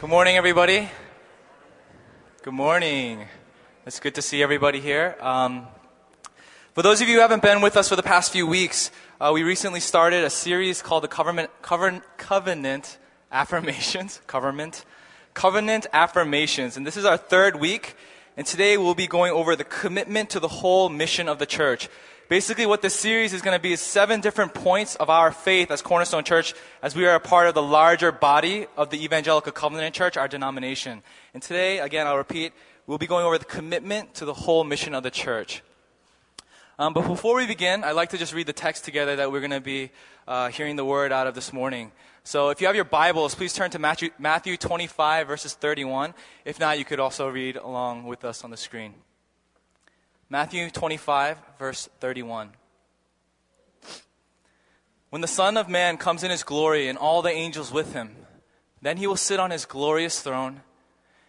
Good morning, everybody. Good morning. It's good to see everybody here. Um, for those of you who haven't been with us for the past few weeks, uh, we recently started a series called the Covenant, Covenant, Covenant Affirmations. Covenant. Covenant Affirmations. And this is our third week. And today we'll be going over the commitment to the whole mission of the church. Basically, what this series is going to be is seven different points of our faith as Cornerstone Church, as we are a part of the larger body of the Evangelical Covenant Church, our denomination. And today, again, I'll repeat, we'll be going over the commitment to the whole mission of the church. Um, but before we begin, I'd like to just read the text together that we're going to be uh, hearing the word out of this morning. So if you have your Bibles, please turn to Matthew, Matthew 25, verses 31. If not, you could also read along with us on the screen. Matthew 25, verse 31. When the Son of Man comes in his glory and all the angels with him, then he will sit on his glorious throne,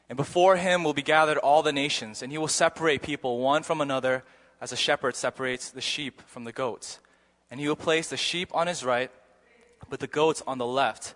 and before him will be gathered all the nations, and he will separate people one from another as a shepherd separates the sheep from the goats. And he will place the sheep on his right, but the goats on the left.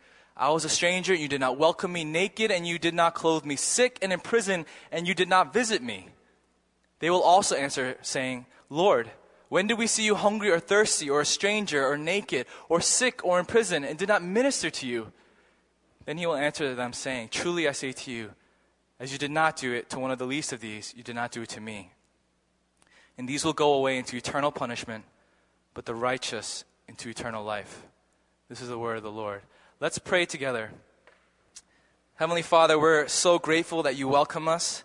I was a stranger, and you did not welcome me, naked, and you did not clothe me, sick and in prison, and you did not visit me. They will also answer, saying, Lord, when did we see you hungry or thirsty, or a stranger, or naked, or sick, or in prison, and did not minister to you? Then he will answer them, saying, Truly I say to you, as you did not do it to one of the least of these, you did not do it to me. And these will go away into eternal punishment, but the righteous into eternal life. This is the word of the Lord. Let's pray together. Heavenly Father, we're so grateful that you welcome us.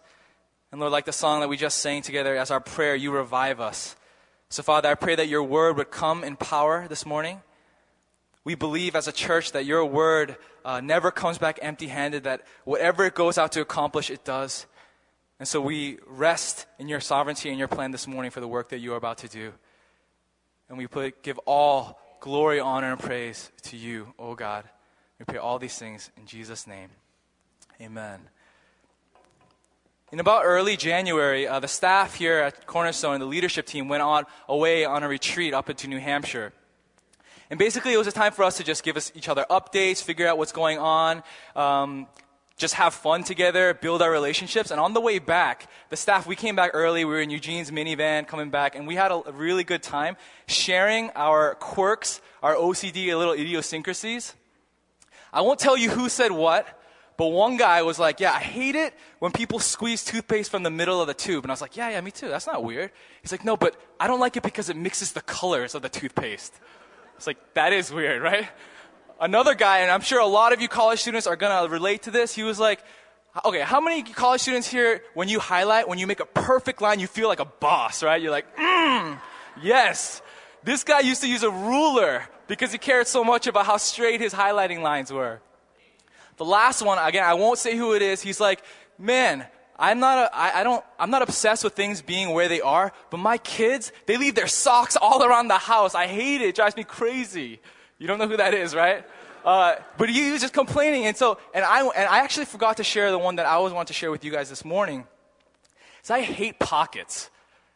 And Lord, like the song that we just sang together as our prayer, you revive us. So, Father, I pray that your word would come in power this morning. We believe as a church that your word uh, never comes back empty handed, that whatever it goes out to accomplish, it does. And so we rest in your sovereignty and your plan this morning for the work that you are about to do. And we put, give all glory, honor, and praise to you, O God. We pray all these things in Jesus' name. Amen. In about early January, uh, the staff here at Cornerstone and the leadership team went on away on a retreat up into New Hampshire. And basically, it was a time for us to just give us each other updates, figure out what's going on, um, just have fun together, build our relationships. And on the way back, the staff, we came back early. We were in Eugene's minivan coming back, and we had a, really good time sharing our quirks, our OCD, little idiosyncrasies. I won't tell you who said what, but one guy was like, Yeah, I hate it when people squeeze toothpaste from the middle of the tube. And I was like, Yeah, yeah, me too. That's not weird. He's like, No, but I don't like it because it mixes the colors of the toothpaste. It's like, That is weird, right? Another guy, and I'm sure a lot of you college students are gonna relate to this, he was like, Okay, how many college students here, when you highlight, when you make a perfect line, you feel like a boss, right? You're like, Mmm, yes. This guy used to use a ruler because he cared so much about how straight his highlighting lines were. The last one, again, I won't say who it is. He's like, man, I'm not, a, I, I don't, I'm not obsessed with things being where they are, but my kids, they leave their socks all around the house. I hate it. It drives me crazy. You don't know who that is, right? Uh, but he was just complaining. And so, and I, and I actually forgot to share the one that I always want to share with you guys this morning. So I hate pockets.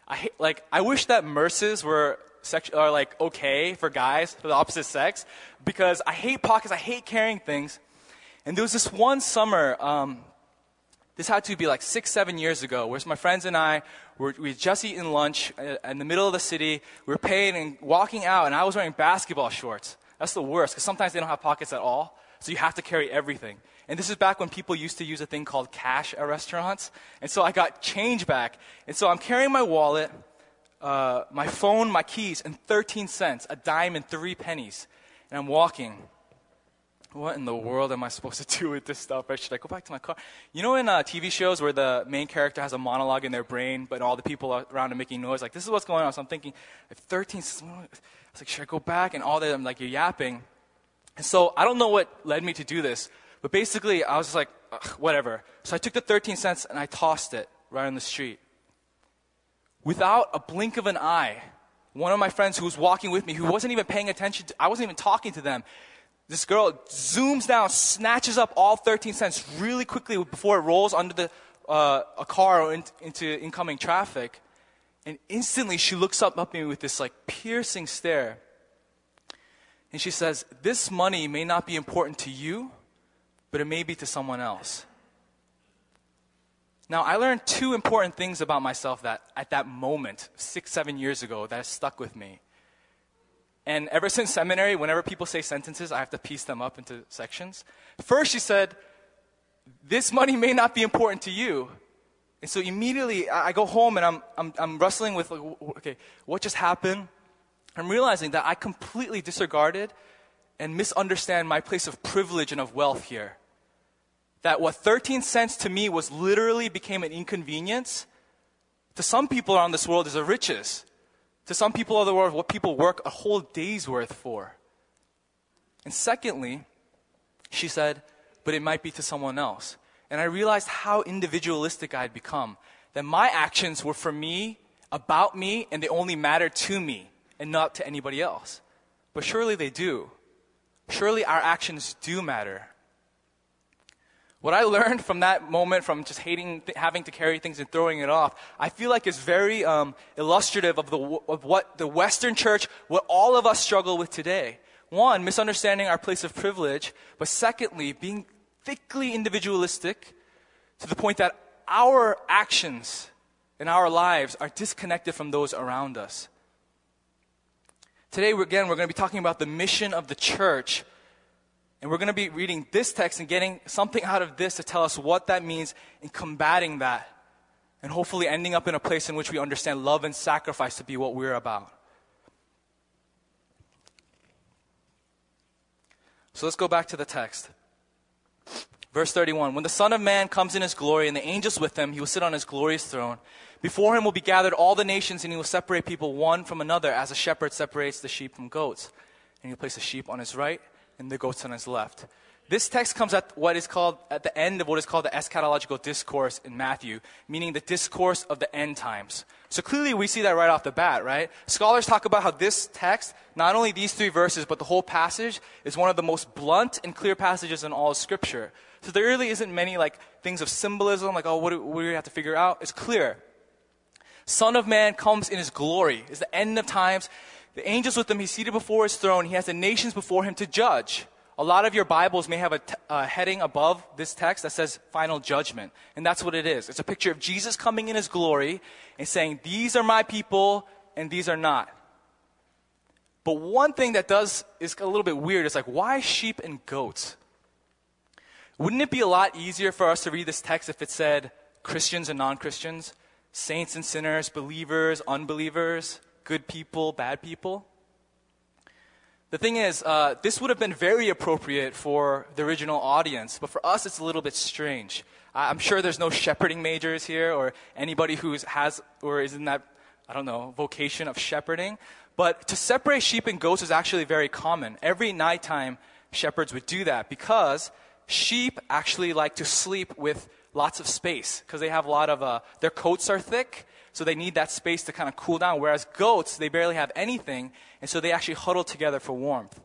I hate, like, I wish that Merces were sex- are like okay for guys, for the opposite sex, because I hate pockets, I hate carrying things. And there was this one summer, um, this had to be like six, seven years ago, where my friends and I were we had just eaten lunch uh, in the middle of the city. We were paying and walking out, and I was wearing basketball shorts. That's the worst, because sometimes they don't have pockets at all, so you have to carry everything. And this is back when people used to use a thing called cash at restaurants. And so I got change back. And so I'm carrying my wallet, uh, my phone, my keys, and 13 cents, a dime and three pennies. And I'm walking. What in the world am I supposed to do with this stuff? Or should I go back to my car? You know, in uh, TV shows where the main character has a monologue in their brain, but all the people around are making noise, like, this is what's going on. So I'm thinking, 13 cents, I was like, should I go back? And all them, like, you're yapping. And so I don't know what led me to do this, but basically I was just like, whatever. So I took the 13 cents and I tossed it right on the street. Without a blink of an eye, one of my friends who was walking with me, who wasn't even paying attention to, I wasn't even talking to them, this girl zooms down, snatches up all 13 cents really quickly before it rolls under the, uh, a car or in, into incoming traffic. And instantly she looks up at me with this like piercing stare. And she says, This money may not be important to you, but it may be to someone else. Now, I learned two important things about myself that at that moment, six, seven years ago, that stuck with me. And ever since seminary, whenever people say sentences, I have to piece them up into sections. First, she said, This money may not be important to you. And so immediately, I go home and I'm, I'm, I'm wrestling with, like, okay, what just happened? I'm realizing that I completely disregarded and misunderstand my place of privilege and of wealth here that what 13 cents to me was literally became an inconvenience, to some people around this world is a riches. To some people of the world, what people work a whole day's worth for. And secondly, she said, but it might be to someone else. And I realized how individualistic I had become. That my actions were for me, about me, and they only mattered to me and not to anybody else. But surely they do. Surely our actions do matter. What I learned from that moment, from just hating, th- having to carry things and throwing it off, I feel like is very um, illustrative of, the, of what the Western church, what all of us struggle with today. One, misunderstanding our place of privilege, but secondly, being thickly individualistic to the point that our actions in our lives are disconnected from those around us. Today, again, we're going to be talking about the mission of the church and we're going to be reading this text and getting something out of this to tell us what that means in combating that. And hopefully ending up in a place in which we understand love and sacrifice to be what we're about. So let's go back to the text. Verse 31 When the Son of Man comes in his glory and the angels with him, he will sit on his glorious throne. Before him will be gathered all the nations, and he will separate people one from another, as a shepherd separates the sheep from goats. And he'll place the sheep on his right and the goats on his left. This text comes at what is called at the end of what is called the eschatological discourse in Matthew, meaning the discourse of the end times. So clearly we see that right off the bat, right? Scholars talk about how this text, not only these three verses, but the whole passage is one of the most blunt and clear passages in all of scripture. So there really isn't many like things of symbolism, like, oh, what do, what do we have to figure out? It's clear. Son of Man comes in his glory. It's the end of times. The angels with him, he's seated before his throne. He has the nations before him to judge. A lot of your Bibles may have a, t- a heading above this text that says final judgment. And that's what it is. It's a picture of Jesus coming in his glory and saying, These are my people and these are not. But one thing that does is a little bit weird is like, why sheep and goats? Wouldn't it be a lot easier for us to read this text if it said Christians and non Christians, saints and sinners, believers, unbelievers? Good people, bad people. The thing is, uh, this would have been very appropriate for the original audience, but for us, it's a little bit strange. I'm sure there's no shepherding majors here or anybody who has or is in that, I don't know, vocation of shepherding. But to separate sheep and goats is actually very common. Every nighttime, shepherds would do that because sheep actually like to sleep with lots of space because they have a lot of, uh, their coats are thick so they need that space to kind of cool down. Whereas goats, they barely have anything, and so they actually huddle together for warmth.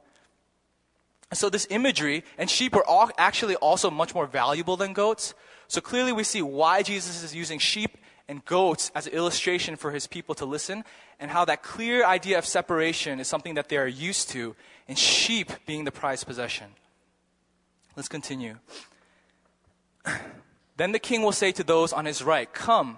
So this imagery, and sheep are all actually also much more valuable than goats. So clearly we see why Jesus is using sheep and goats as an illustration for his people to listen, and how that clear idea of separation is something that they are used to, and sheep being the prized possession. Let's continue. Then the king will say to those on his right, Come,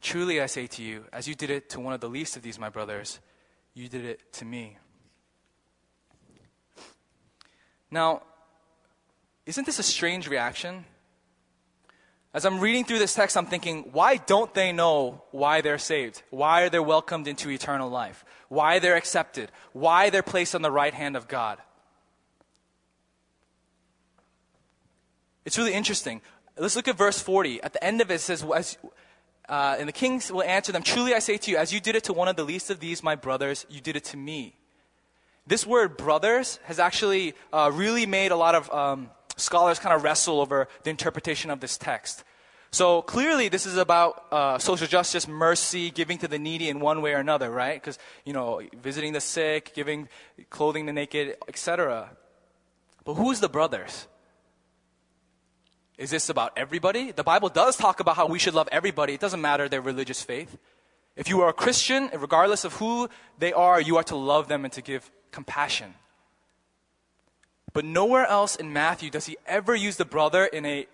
Truly I say to you, as you did it to one of the least of these my brothers, you did it to me. Now, isn't this a strange reaction? As I'm reading through this text, I'm thinking, why don't they know why they're saved? Why are they welcomed into eternal life? Why they're accepted? Why they're placed on the right hand of God? It's really interesting. Let's look at verse 40. At the end of it, it says, uh, And the king will answer them, Truly I say to you, as you did it to one of the least of these, my brothers, you did it to me. This word brothers has actually uh, really made a lot of um, scholars kind of wrestle over the interpretation of this text. So clearly, this is about uh, social justice, mercy, giving to the needy in one way or another, right? Because you know, visiting the sick, giving clothing to the naked, etc. But who's the brothers? Is this about everybody? The Bible does talk about how we should love everybody. It doesn't matter their religious faith. If you are a Christian, regardless of who they are, you are to love them and to give compassion. But nowhere else in Matthew does he ever use the brother in a,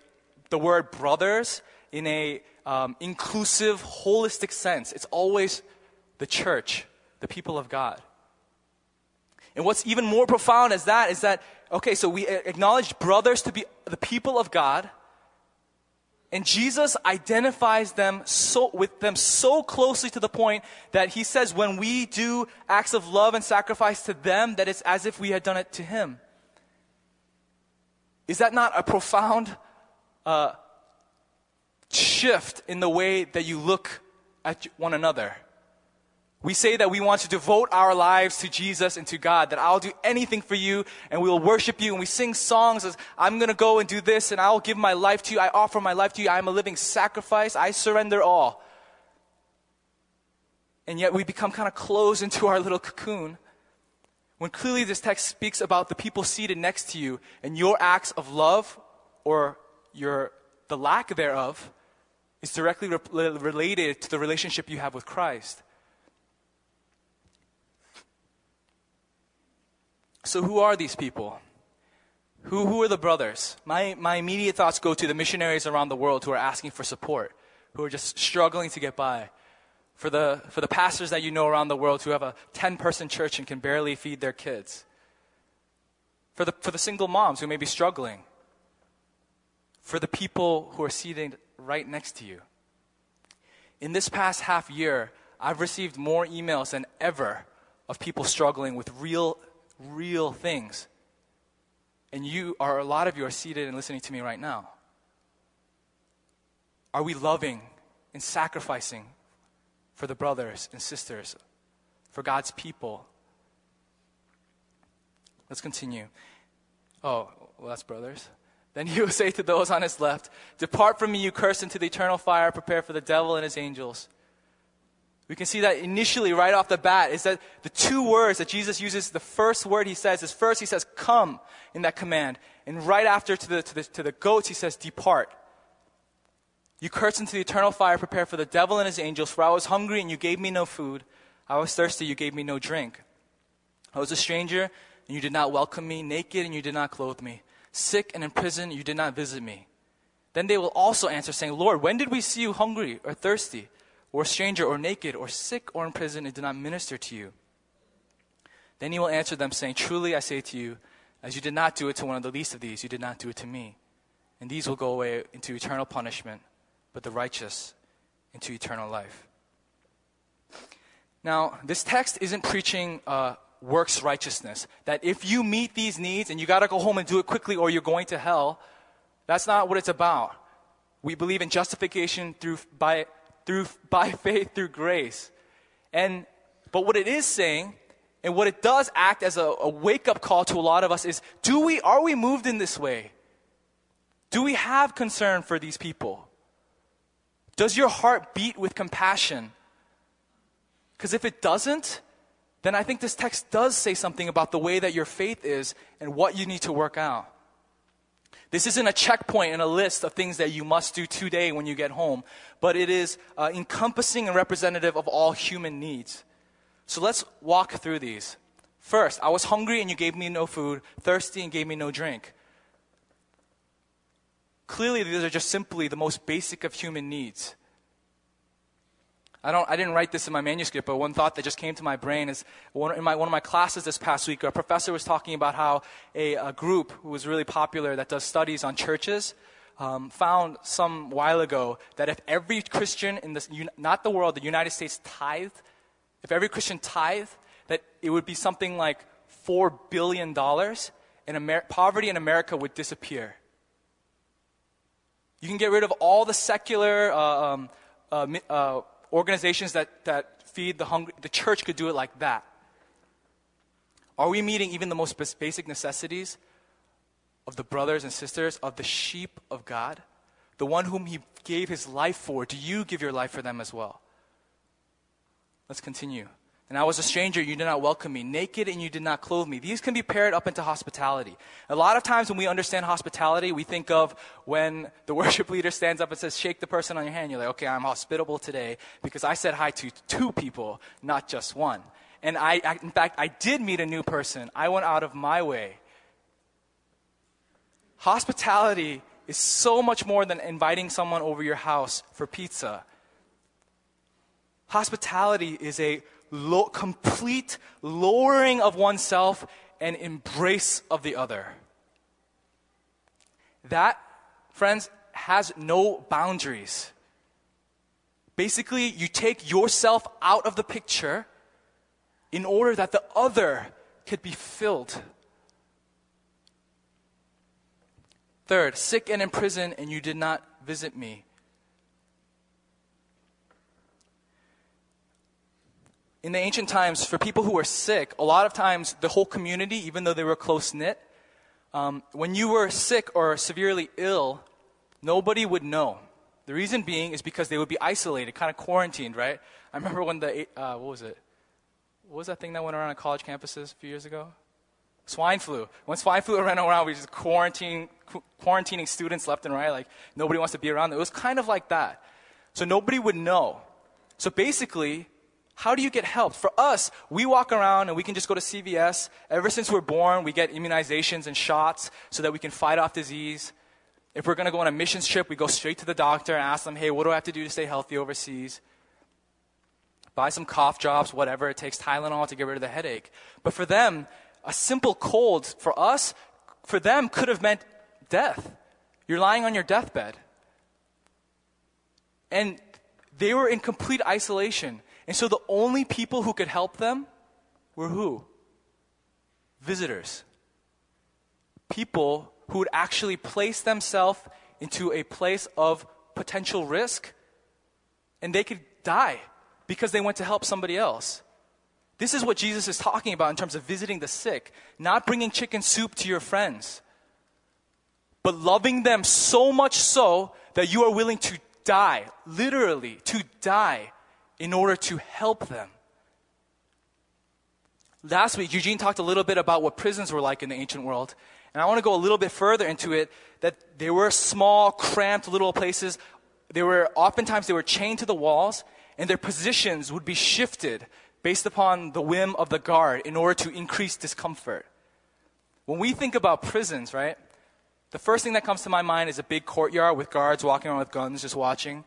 the word brothers in a um, inclusive, holistic sense. It's always the church, the people of God. And what's even more profound is that is that okay, so we acknowledge brothers to be the people of God, and Jesus identifies them so, with them so closely to the point that he says when we do acts of love and sacrifice to them, that it's as if we had done it to him. Is that not a profound uh, shift in the way that you look at one another? We say that we want to devote our lives to Jesus and to God, that I'll do anything for you and we will worship you. And we sing songs as I'm going to go and do this and I'll give my life to you. I offer my life to you. I'm a living sacrifice. I surrender all. And yet we become kind of closed into our little cocoon when clearly this text speaks about the people seated next to you and your acts of love or your, the lack thereof is directly re- related to the relationship you have with Christ. So, who are these people? Who, who are the brothers? My, my immediate thoughts go to the missionaries around the world who are asking for support, who are just struggling to get by for the, for the pastors that you know around the world who have a 10 person church and can barely feed their kids, for the, for the single moms who may be struggling, for the people who are seated right next to you. In this past half year, I've received more emails than ever of people struggling with real, real things. And you are, a lot of you are seated and listening to me right now. Are we loving and sacrificing for the brothers and sisters, for God's people. Let's continue. Oh, well, that's brothers. Then he will say to those on his left, Depart from me, you cursed, into the eternal fire prepared for the devil and his angels. We can see that initially, right off the bat, is that the two words that Jesus uses, the first word he says is first he says, Come in that command. And right after to the, to the, to the goats, he says, Depart. You cursed into the eternal fire prepared for the devil and his angels, for I was hungry and you gave me no food. I was thirsty, you gave me no drink. I was a stranger and you did not welcome me, naked and you did not clothe me, sick and in prison, you did not visit me. Then they will also answer, saying, Lord, when did we see you hungry or thirsty, or a stranger, or naked, or sick, or in prison, and did not minister to you? Then he will answer them, saying, Truly I say to you, as you did not do it to one of the least of these, you did not do it to me. And these will go away into eternal punishment but the righteous into eternal life. Now, this text isn't preaching uh, works righteousness, that if you meet these needs and you got to go home and do it quickly or you're going to hell, that's not what it's about. We believe in justification through, by, through, by faith through grace. And, but what it is saying, and what it does act as a, a wake up call to a lot of us is do we, are we moved in this way? Do we have concern for these people? Does your heart beat with compassion? Because if it doesn't, then I think this text does say something about the way that your faith is and what you need to work out. This isn't a checkpoint in a list of things that you must do today when you get home, but it is uh, encompassing and representative of all human needs. So let's walk through these. First, I was hungry and you gave me no food, thirsty and gave me no drink. Clearly, these are just simply the most basic of human needs. I, don't, I didn't write this in my manuscript, but one thought that just came to my brain is one, in my, one of my classes this past week, a professor was talking about how a, a group who was really popular that does studies on churches um, found some while ago that if every Christian in this, not the world, the United States tithed, if every Christian tithed, that it would be something like $4 billion and Amer- poverty in America would disappear. You can get rid of all the secular uh, um, uh, uh, organizations that, that feed the hungry, the church could do it like that. Are we meeting even the most basic necessities of the brothers and sisters, of the sheep of God? The one whom He gave His life for. Do you give your life for them as well? Let's continue. And I was a stranger, you did not welcome me. Naked, and you did not clothe me. These can be paired up into hospitality. A lot of times when we understand hospitality, we think of when the worship leader stands up and says, Shake the person on your hand. You're like, Okay, I'm hospitable today because I said hi to two people, not just one. And I, I in fact, I did meet a new person. I went out of my way. Hospitality is so much more than inviting someone over your house for pizza. Hospitality is a lo- complete lowering of oneself and embrace of the other. That, friends, has no boundaries. Basically, you take yourself out of the picture in order that the other could be filled. Third, sick and in prison, and you did not visit me. In the ancient times, for people who were sick, a lot of times the whole community, even though they were close knit, um, when you were sick or severely ill, nobody would know. The reason being is because they would be isolated, kind of quarantined, right? I remember when the, uh, what was it? What was that thing that went around on college campuses a few years ago? Swine flu. When swine flu ran around, we just quarantine, quarantining students left and right. Like nobody wants to be around. Them. It was kind of like that. So nobody would know. So basically, how do you get help? For us, we walk around and we can just go to CVS. Ever since we're born, we get immunizations and shots so that we can fight off disease. If we're going to go on a missions trip, we go straight to the doctor and ask them, hey, what do I have to do to stay healthy overseas? Buy some cough drops, whatever. It takes Tylenol to get rid of the headache. But for them, a simple cold, for us, for them, could have meant death. You're lying on your deathbed. And they were in complete isolation. And so the only people who could help them were who? Visitors. People who would actually place themselves into a place of potential risk and they could die because they went to help somebody else. This is what Jesus is talking about in terms of visiting the sick, not bringing chicken soup to your friends, but loving them so much so that you are willing to die, literally, to die in order to help them. Last week, Eugene talked a little bit about what prisons were like in the ancient world. And I want to go a little bit further into it that they were small, cramped little places. They were oftentimes they were chained to the walls, and their positions would be shifted based upon the whim of the guard in order to increase discomfort. When we think about prisons, right? The first thing that comes to my mind is a big courtyard with guards walking around with guns just watching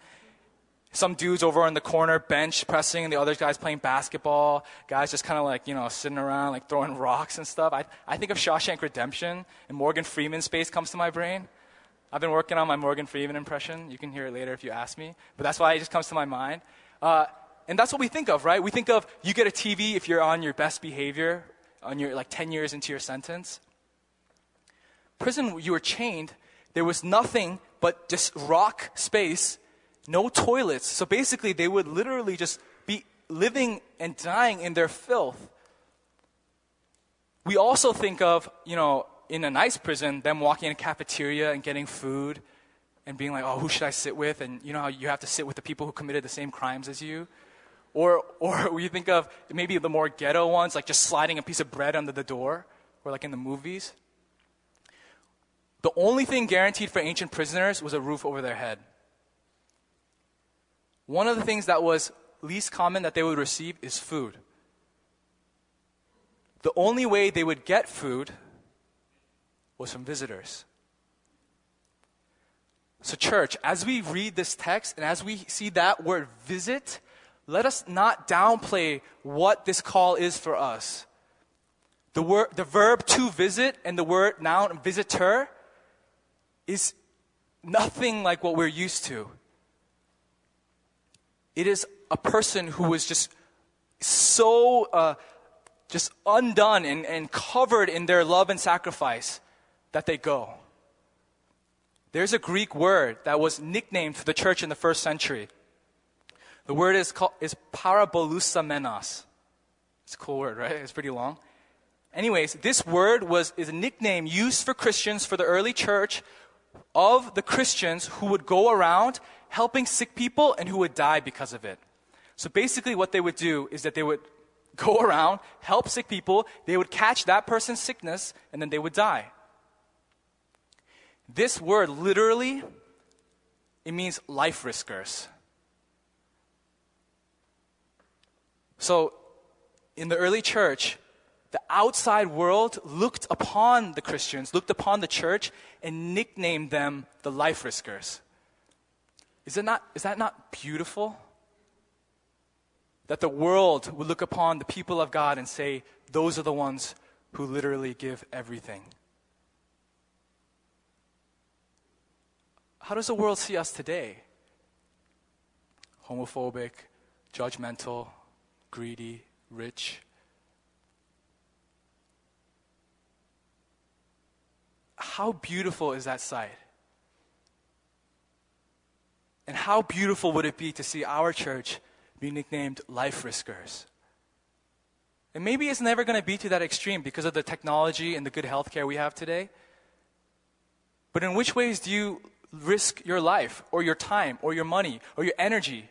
some dudes over in the corner bench pressing and the other guys playing basketball. Guys just kind of like you know sitting around like throwing rocks and stuff. I, I think of shawshank redemption and morgan freeman's face comes to my brain. I've been working on my morgan freeman impression. You can hear it later if you ask me. But that's why it just comes to my mind. Uh, and that's what we think of right? We think of you get a tv if you're on your best behavior on your like 10 years into your sentence. Prison you were chained. There was nothing but just rock space no toilets. So basically, they would literally just be living and dying in their filth. We also think of, you know, in a nice prison, them walking in a cafeteria and getting food and being like, oh, who should I sit with? And you know how you have to sit with the people who committed the same crimes as you? Or, or we think of maybe the more ghetto ones, like just sliding a piece of bread under the door, or like in the movies. The only thing guaranteed for ancient prisoners was a roof over their head. One of the things that was least common that they would receive is food. The only way they would get food was from visitors. So, church, as we read this text and as we see that word visit, let us not downplay what this call is for us. The, word, the verb to visit and the word noun visitor is nothing like what we're used to. It is a person who is just so uh, just undone and, and covered in their love and sacrifice that they go. There's a Greek word that was nicknamed for the church in the first century. The word is called is paraboleusamenos. It's a cool word, right? It's pretty long. Anyways, this word was is a nickname used for Christians for the early church of the Christians who would go around helping sick people and who would die because of it. So basically what they would do is that they would go around, help sick people, they would catch that person's sickness and then they would die. This word literally it means life riskers. So in the early church, the outside world looked upon the Christians, looked upon the church, and nicknamed them the life riskers. Is, it not, is that not beautiful? That the world would look upon the people of God and say, those are the ones who literally give everything. How does the world see us today? Homophobic, judgmental, greedy, rich. How beautiful is that sight? And how beautiful would it be to see our church be nicknamed Life Riskers? And maybe it's never going to be to that extreme because of the technology and the good healthcare we have today. But in which ways do you risk your life or your time or your money or your energy?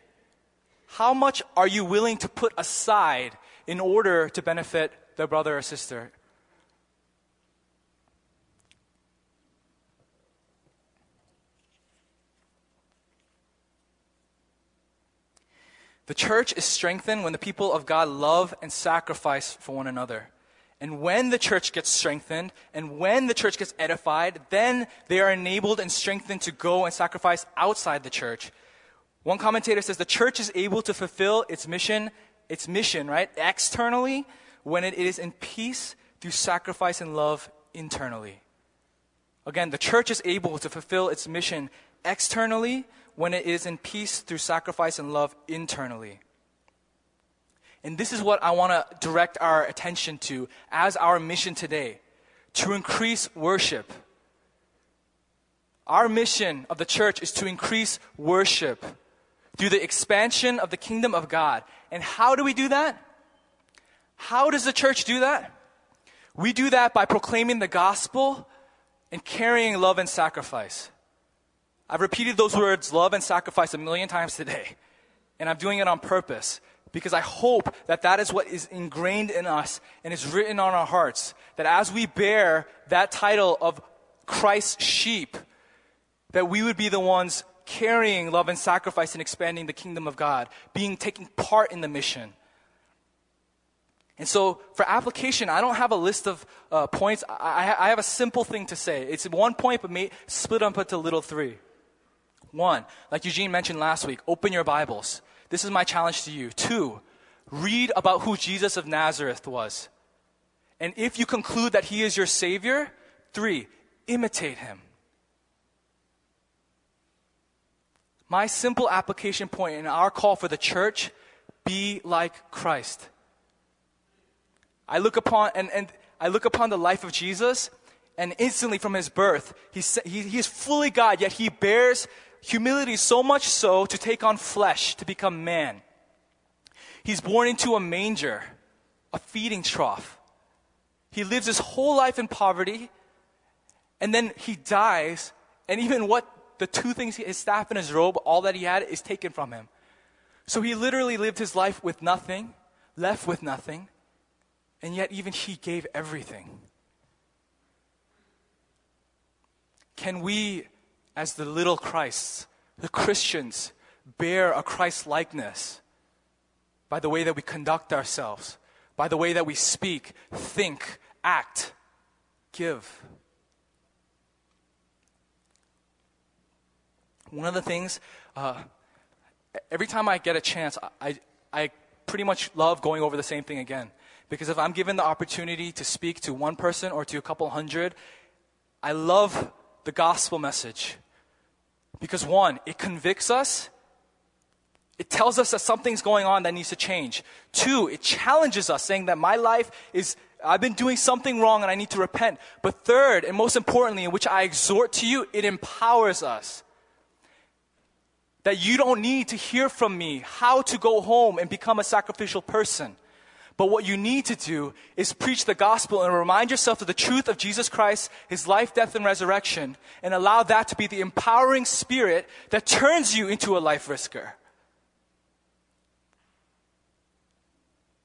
How much are you willing to put aside in order to benefit the brother or sister The church is strengthened when the people of God love and sacrifice for one another. And when the church gets strengthened and when the church gets edified, then they are enabled and strengthened to go and sacrifice outside the church. One commentator says the church is able to fulfill its mission, its mission, right, externally when it is in peace through sacrifice and love internally. Again, the church is able to fulfill its mission externally when it is in peace through sacrifice and love internally. And this is what I want to direct our attention to as our mission today to increase worship. Our mission of the church is to increase worship through the expansion of the kingdom of God. And how do we do that? How does the church do that? We do that by proclaiming the gospel and carrying love and sacrifice. I've repeated those words, love and sacrifice, a million times today. And I'm doing it on purpose because I hope that that is what is ingrained in us and is written on our hearts. That as we bear that title of Christ's sheep, that we would be the ones carrying love and sacrifice and expanding the kingdom of God, being taking part in the mission. And so, for application, I don't have a list of uh, points. I, I, have a simple thing to say. It's one point, but may, split up into little three. One, like Eugene mentioned last week, open your Bibles. This is my challenge to you. Two, read about who Jesus of Nazareth was. And if you conclude that he is your Savior, three, imitate him. My simple application point in our call for the church be like Christ. I look upon and, and I look upon the life of Jesus, and instantly from his birth, he's, he, he is fully God, yet he bears humility so much so to take on flesh, to become man. He's born into a manger, a feeding trough. He lives his whole life in poverty, and then he dies, and even what the two things, his staff and his robe, all that he had is taken from him. So he literally lived his life with nothing, left with nothing, and yet even he gave everything. can we, as the little Christs, the Christians, bear a Christ likeness by the way that we conduct ourselves, by the way that we speak, think, act, give? One of the things, uh, every time I get a chance, I, I pretty much love going over the same thing again. Because if I'm given the opportunity to speak to one person or to a couple hundred, I love the gospel message. Because one, it convicts us. It tells us that something's going on that needs to change. Two, it challenges us, saying that my life is, I've been doing something wrong and I need to repent. But third, and most importantly, in which I exhort to you, it empowers us that you don't need to hear from me how to go home and become a sacrificial person. But what you need to do is preach the gospel and remind yourself of the truth of Jesus Christ, his life, death, and resurrection, and allow that to be the empowering spirit that turns you into a life risker.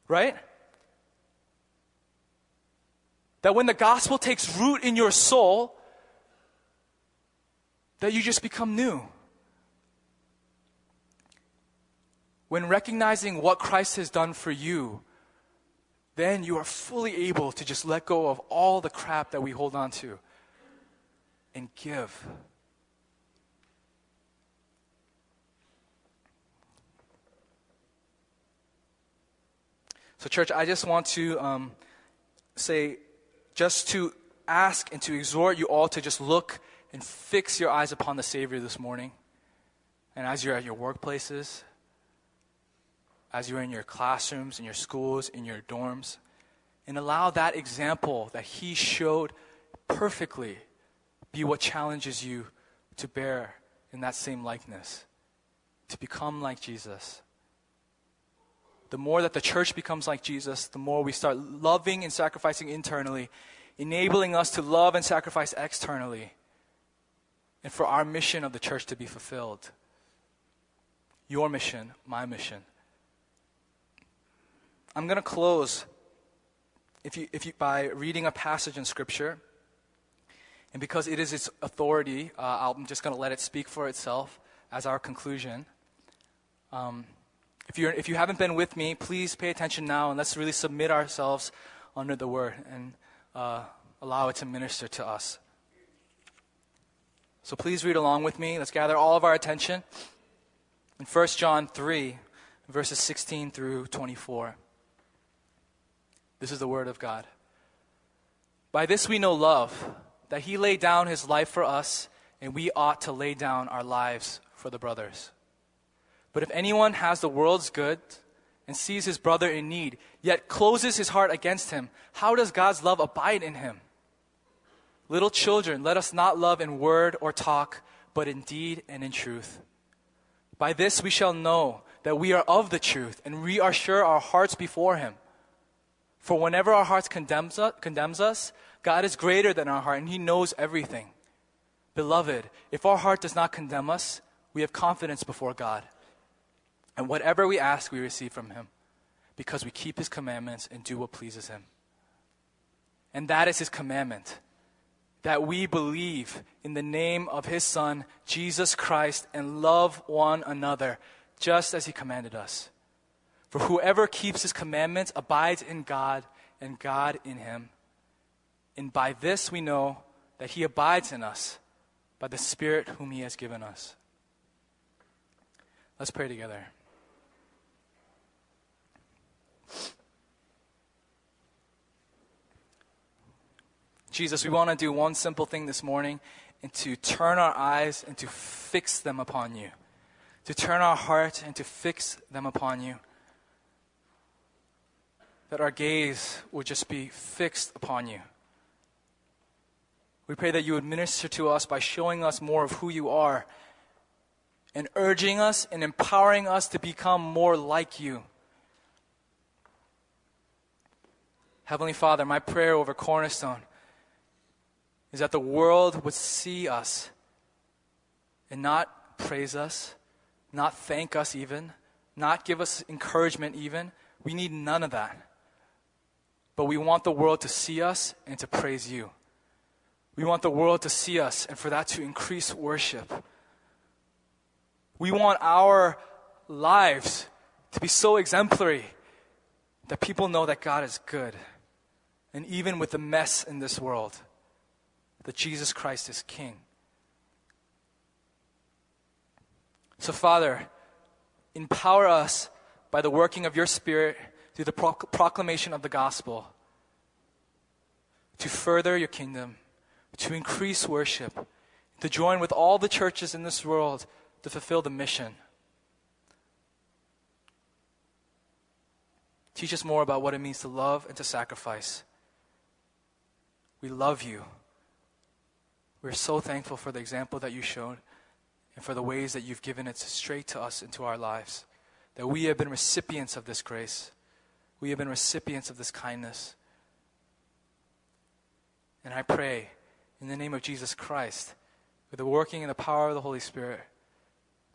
Right? That when the gospel takes root in your soul, that you just become new. when recognizing what Christ has done for you, then you are fully able to just let go of all the crap that we hold on to and give. So, church, I just want to um, say, just to ask and to exhort you all to just look and fix your eyes upon the Savior this morning. And as you're at your workplaces, as you're in your classrooms, in your schools, in your dorms, and allow that example that He showed perfectly be what challenges you to bear in that same likeness, to become like Jesus. The more that the church becomes like Jesus, the more we start loving and sacrificing internally, enabling us to love and sacrifice externally, and for our mission of the church to be fulfilled. Your mission, my mission. I'm going to close if you, if you, by reading a passage in Scripture. And because it is its authority, uh, I'm just going to let it speak for itself as our conclusion. Um, if, you're, if you haven't been with me, please pay attention now and let's really submit ourselves under the Word and uh, allow it to minister to us. So please read along with me. Let's gather all of our attention. In 1 John 3, verses 16 through 24. This is the word of God. By this we know love, that he laid down his life for us, and we ought to lay down our lives for the brothers. But if anyone has the world's good and sees his brother in need, yet closes his heart against him, how does God's love abide in him? Little children, let us not love in word or talk, but in deed and in truth. By this we shall know that we are of the truth, and we are sure our hearts before him. For whenever our hearts condemns us, condemns us, God is greater than our heart and He knows everything. Beloved, if our heart does not condemn us, we have confidence before God. And whatever we ask, we receive from Him because we keep His commandments and do what pleases Him. And that is His commandment that we believe in the name of His Son, Jesus Christ, and love one another just as He commanded us. For whoever keeps his commandments abides in God, and God in him. And by this we know that he abides in us, by the Spirit whom he has given us. Let's pray together. Jesus, we want to do one simple thing this morning and to turn our eyes and to fix them upon you. To turn our heart and to fix them upon you that our gaze would just be fixed upon you. We pray that you would minister to us by showing us more of who you are and urging us and empowering us to become more like you. Heavenly Father, my prayer over Cornerstone is that the world would see us and not praise us, not thank us even, not give us encouragement even. We need none of that but we want the world to see us and to praise you. We want the world to see us and for that to increase worship. We want our lives to be so exemplary that people know that God is good. And even with the mess in this world, that Jesus Christ is King. So, Father, empower us by the working of your Spirit through the proclamation of the gospel to further your kingdom, to increase worship, to join with all the churches in this world to fulfill the mission. Teach us more about what it means to love and to sacrifice. We love you. We're so thankful for the example that you showed and for the ways that you've given it straight to us into our lives. That we have been recipients of this grace. We have been recipients of this kindness. And I pray in the name of Jesus Christ, with the working and the power of the Holy Spirit,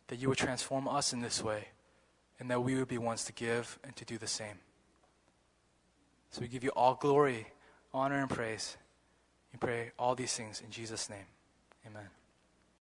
that you would transform us in this way and that we would be ones to give and to do the same. So we give you all glory, honor, and praise. We pray all these things in Jesus' name. Amen.